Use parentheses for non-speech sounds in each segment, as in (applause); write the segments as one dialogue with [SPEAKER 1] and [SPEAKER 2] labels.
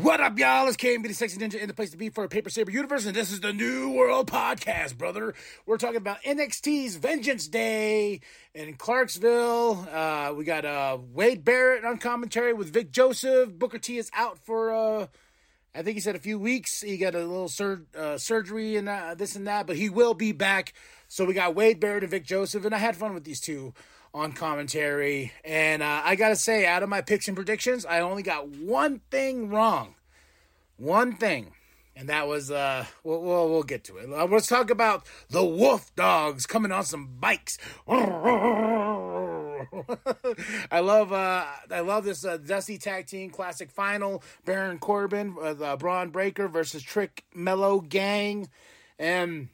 [SPEAKER 1] What up, y'all? It's KMB the Sexy Ninja in the place to be for a Paper Saber Universe, and this is the New World Podcast, brother. We're talking about NXT's Vengeance Day in Clarksville. Uh, we got uh, Wade Barrett on commentary with Vic Joseph. Booker T is out for, uh, I think he said a few weeks. He got a little sur- uh, surgery and uh, this and that, but he will be back. So we got Wade Barrett and Vic Joseph, and I had fun with these two on commentary. And uh, I got to say, out of my picks and predictions, I only got one thing wrong. One thing. And that was, uh, we'll, we'll, we'll get to it. Uh, let's talk about the Wolf Dogs coming on some bikes. (laughs) I love, uh, I love this uh, Dusty Tag Team Classic Final. Baron Corbin uh, Bron Breakker versus Trick Mellow Gang. And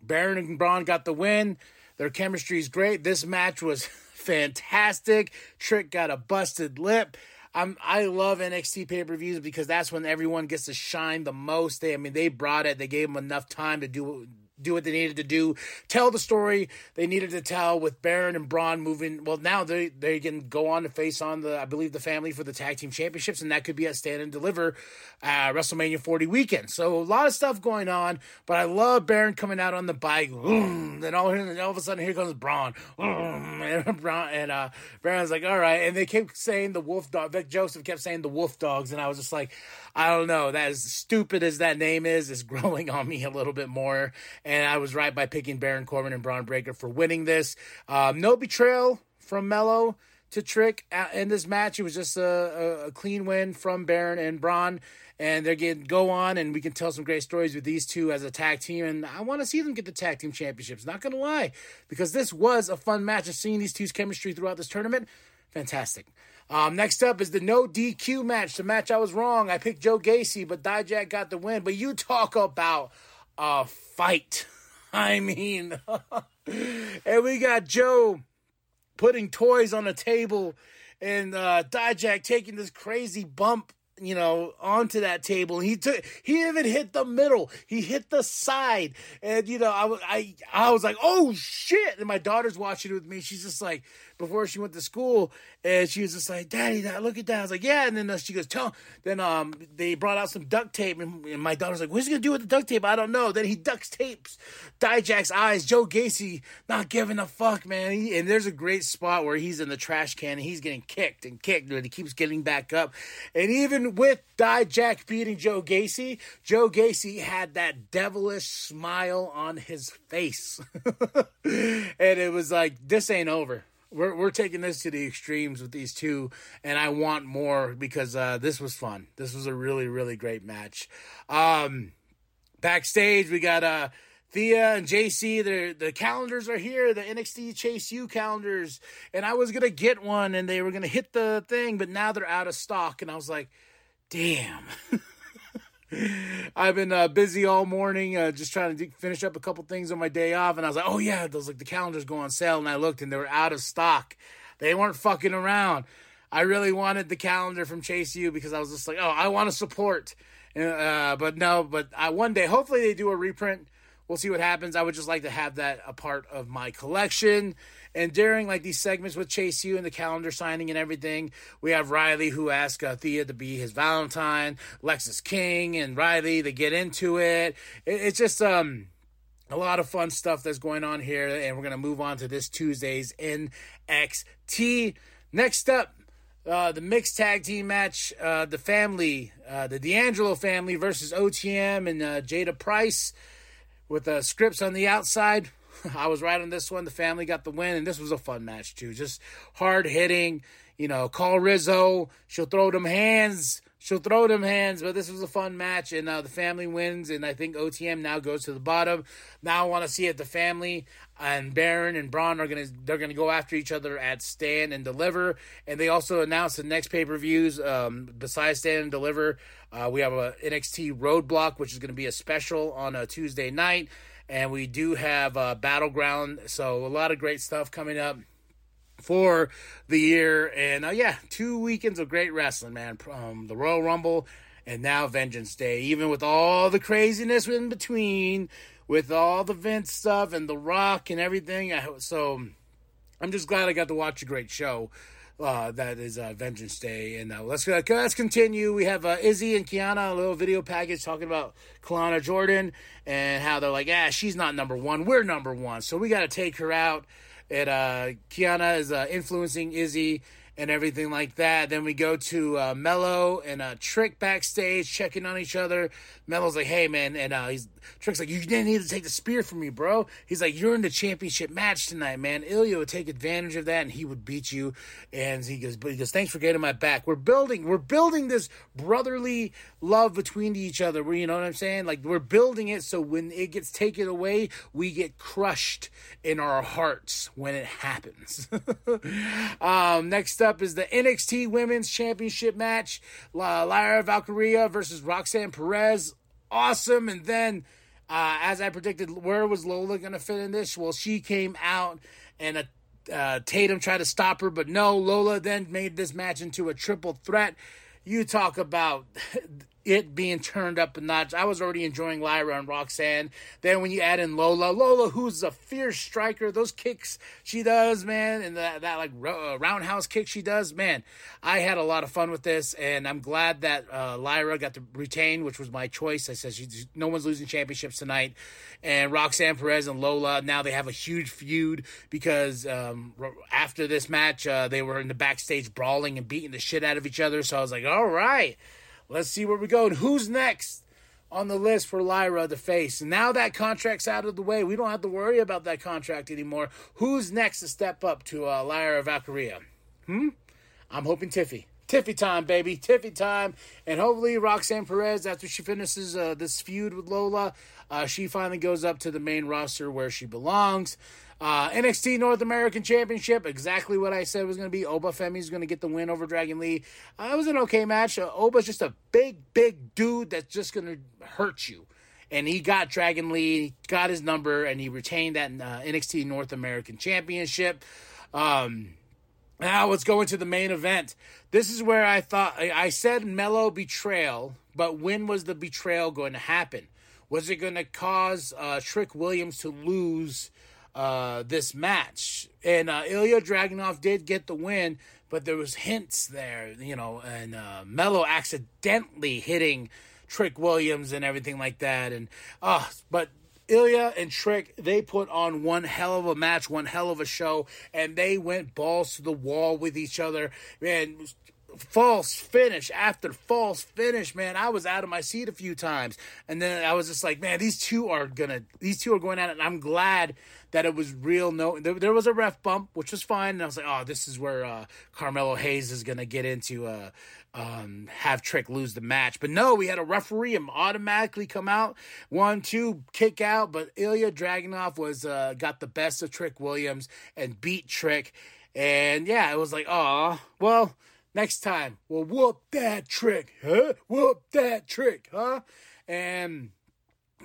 [SPEAKER 1] Baron and Bron got the win. Their chemistry is great. This match was (laughs) fantastic. Trick got a busted lip. I'm I love NXT pay per views because that's when everyone gets to shine the most. They I mean they brought it. They gave them enough time to do do what they needed to do, tell the story they needed to tell with Baron and Bron moving. Well, now they they can go on to face on the I believe the family for the tag team championships, and that could be a stand and deliver uh, WrestleMania 40 weekend. So a lot of stuff going on, but I love Baron coming out on the bike. then all, all of a sudden here comes Bron, and (laughs) Bron and uh, Baron's like, all right, and they kept saying the Wolf Dog. Vic Joseph kept saying the Wolf Dogs, and I was just like, I don't know. That as stupid as that name is, is (laughs) growing on me a little bit more and I was right by picking Baron Corbin and Bron Breakker for winning this. Um, no betrayal from Melo to Trick in this match. It was just a, a, clean win from Baron and Bron, and they're getting go on, and we can tell some great stories with these two as a tag team. And I want to see them get the tag team championships. Not gonna lie, because this was a fun match. Of seeing these two's chemistry throughout this tournament, fantastic. Um, next up is the no DQ match. The match I was wrong. I picked Joe Gacy, but Dijak got the win. But you talk about a fight. (laughs) I mean, (laughs) and we got Joe putting toys on the table and uh, Dijak taking this crazy bump you know, onto that table. He took, he even hit the middle. He hit the side, and you know, I was, I, I was like, oh shit! And my daughter's watching it with me. She's just like, before she went to school, and she was just like, Daddy, that look at that. I was like, yeah. And then uh, she goes, tell. Then um, they brought out some duct tape, and, and my daughter's like, what's he gonna do with the duct tape? I don't know. Then he duct tapes Dijak's eyes. Joe Gacy not giving a fuck, man. He, and there's a great spot where he's in the trash can and he's getting kicked and kicked, and he keeps getting back up, and even with Dijak beating Joe Gacy, Joe Gacy had that devilish smile on his face. (laughs) and it was like, this ain't over. We're, we're taking this to the extremes with these two, and I want more because uh, this was fun. This was a really, really great match. Um, backstage, we got uh, Thea and Jacy, the the calendars are here, the NXT Chase U calendars, and I was gonna get one, and they were gonna hit the thing, but now they're out of stock, and I was like, damn. (laughs) I've been uh, busy all morning, uh, just trying to finish up a couple things on my day off, and I was like, "Oh yeah, those like the calendars go on sale." And I looked, and they were out of stock. They weren't fucking around. I really wanted the calendar from Chase U because I was just like, "Oh, I want to support." Uh, but no, but I, one day, hopefully, they do a reprint. We'll see what happens. I would just like to have that a part of my collection. And during like these segments with Chase U and the calendar signing and everything, we have Riley who asks uh, Thea to be his Valentine, Lexis King and Riley they get into it. it it's just um a lot of fun stuff that's going on here, and we're gonna move on to this Tuesday's NXT. Next up, uh, the mixed tag team match, uh, the family, uh, the D'Angelo family versus OTM and uh, Jada Price with uh, Scrypts on the outside. (laughs) I was right on this one. The family got the win, and this was a fun match too. Just hard hitting. You know, call Rizzo. She'll throw them hands. She'll throw them hands. But this was a fun match, and uh, the family wins. And I think OTM now goes to the bottom. Now I want to see if the family and Baron and Bron are gonna they're gonna go after each other at Stand and Deliver. And they also announced the next pay per views. Um, besides Stand and Deliver, uh, we have a NXT Roadblock, which is to be a special on a Tuesday night and we do have uh, Battleground. So a lot of great stuff coming up. For the year. And uh, yeah, two weekends of great wrestling, man. Um, the Royal Rumble and now Vengeance Day. Even with all the craziness in between, with all the Vince stuff and The Rock and everything. I, so I'm just glad I got to watch a great show. Uh, that is uh, Vengeance Day, and uh, let's uh, let's continue. We have uh, Izzi and Kiana, a little video package talking about Kelani Jordan and how they're like, ah, she's not number one, we're number one, so we got to take her out. And uh, Kiana is uh, influencing Izzi and everything like that. Then we go to uh, Melo and uh, Trick backstage checking on each other. Melo's like, "Hey man," and uh, he's Trick's like, "You didn't need to take the spear from me, bro." He's like, "You're in the championship match tonight, man." Ilya would take advantage of that and he would beat you. And he goes, "But he goes, thanks for getting my back. We're building, we're building this brotherly love between each other. Where you know what I'm saying? Like we're building it so when it gets taken away, we get crushed in our hearts when it happens." (laughs) um, next up is the NXT Women's Championship match: La Lyra Valkyria versus Roxanne Perez awesome. And then, uh, as I predicted, where was Lola going to fit in this? Well, she came out and a, uh, Tatum tried to stop her, but no, Lola then made this match into a triple threat. You talk about (laughs) it being turned up a notch. I was already enjoying Lyra and Roxanne. Then when you add in Lola, Lola, who's a fierce striker, those kicks she does, man, and that, that like uh, roundhouse kick she does, man, I had a lot of fun with this, and I'm glad that uh, Lyra got to retain, which was my choice. I said no one's losing championships tonight, and Roxanne Perez and Lola now they have a huge feud because um, after this match uh, they were in the backstage brawling and beating the shit out of each other. So I was like, all right. Let's see where we go. And who's next on the list for Lyra to face? Now that contract's out of the way, we don't have to worry about that contract anymore. Who's next to step up to uh, Lyra Valkyria? Hmm? I'm hoping Tiffy. Tiffy time, baby. Tiffy time. And hopefully Roxanne Perez, after she finishes uh, this feud with Lola, uh, she finally goes up to the main roster where she belongs. Uh, NXT North American Championship, exactly what I said was going to be. Oba Femi is going to get the win over Dragon Lee. Uh, it was an okay match. Uh, Oba's just a big, big dude that's just going to hurt you. And he got Dragon Lee, got his number, and he retained that uh, NXT North American Championship. Um, now let's go into the main event. This is where I thought I said Melo betrayal, but when was the betrayal going to happen? Was it going to cause uh, Trick Williams to lose uh, this match. And uh, Ilya Dragunov did get the win, but there was hints there, you know, and uh, Melo accidentally hitting Trick Williams and everything like that. And uh, but Ilya and Trick, they put on one hell of a match, one hell of a show, and they went balls to the wall with each other. Man, false finish after false finish, man. I was out of my seat a few times. And then I was just like, man, these two are gonna these two are going at it. And I'm glad that it was real. No, there, there was a ref bump, which was fine. And I was like, oh, this is where uh, Carmelo Hayes is going to get into uh, um, have Trick lose the match. But no, we had a referee and automatically come out one, two, kick out. But Ilya Dragunov was uh, got the best of Trick Williams and beat Trick. And yeah, it was like, oh, well, next time we'll whoop that trick, huh? Whoop that trick, huh? And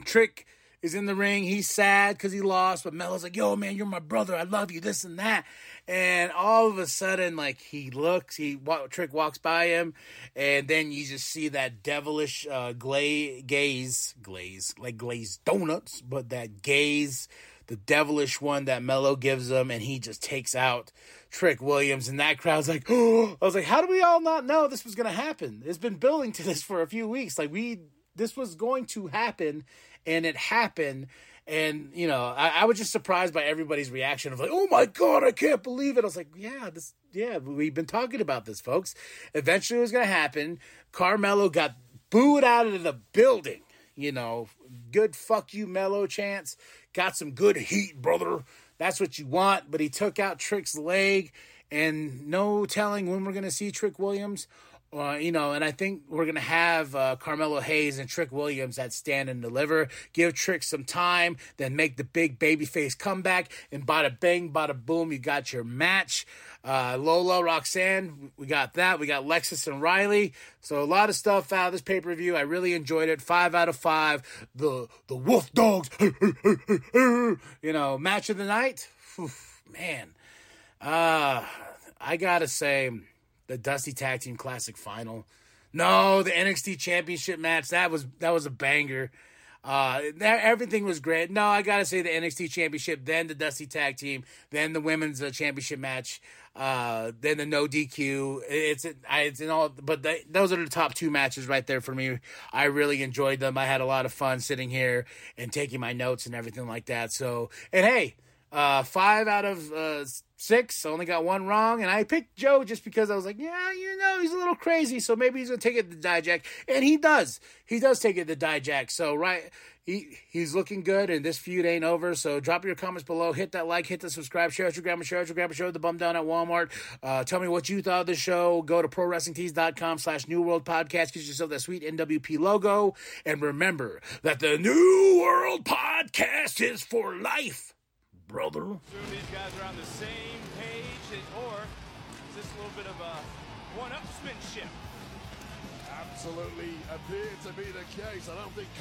[SPEAKER 1] Trick is in the ring. He's sad because he lost, but Melo's like, "Yo, man, you're my brother. I love you. This and that." And all of a sudden, like he looks, he Trick walks by him, and then you just see that devilish uh, gla- gaze, glaze like glazed donuts, but that gaze, the devilish one that Melo gives him, and he just takes out Trick Williams, and that crowd's like, oh, (gasps) I was like, how do we all not know this was gonna happen? It's been building to this for a few weeks. Like we, this was going to happen, and it happened. And you know, I, I, was just surprised by everybody's reaction of like, "Oh my god, I can't believe it!" I was like, "Yeah, this, yeah, we've been talking about this, folks. Eventually, it was going to happen." Carmelo got booed out of the building. You know, good fuck you, Melo chance. Got some good heat, brother. That's what you want. But he took out Trick's leg, and no telling when we're going to see Trick Williams uh, you know, and I think we're gonna have uh, Carmelo Hayes and Trick Williams that stand and deliver. Give Trick some time, then make the big babyface comeback, and bada bang, bada boom, you got your match. Uh, Lola, Roxanne, we got that. We got Lexis and Riley. So a lot of stuff out of this pay per view. I really enjoyed it. Five out of five. The the Wolf Dogs, (laughs) you know, match of the night. Whew, man Uh, I gotta say, the Dusty Tag Team Classic Final. No, the NXT Championship match that was that was a banger. Uh, that, everything was great. No, I gotta say the NXT Championship, then the Dusty Tag Team, then the Women's uh, Championship match, uh, then the No DQ. It's it's in all, but those are the top two matches right there for me. I really enjoyed them. I had a lot of fun sitting here and taking my notes and everything like that. So, and hey, uh, five out of uh, six. Only got one wrong, and I picked Joe just because I was like, yeah, you know, he's a little crazy, so maybe he's gonna take it to Dijak, and he does. He does take it to Dijak. So right, he he's looking good, and this feud ain't over. So drop your comments below, hit that like, hit the subscribe, share it your grandma, share it your grandma, show the bum down at Walmart. Uh, tell me what you thought of the show. Go to prowrestlingtees.com slash New World Podcast. Get yourself that sweet NWP logo, and remember that the New World Podcast is for life brother.
[SPEAKER 2] Assume these guys are on the same page, or is this a little bit of a one-upsmanship?
[SPEAKER 3] Absolutely appeared to be the case. I don't think.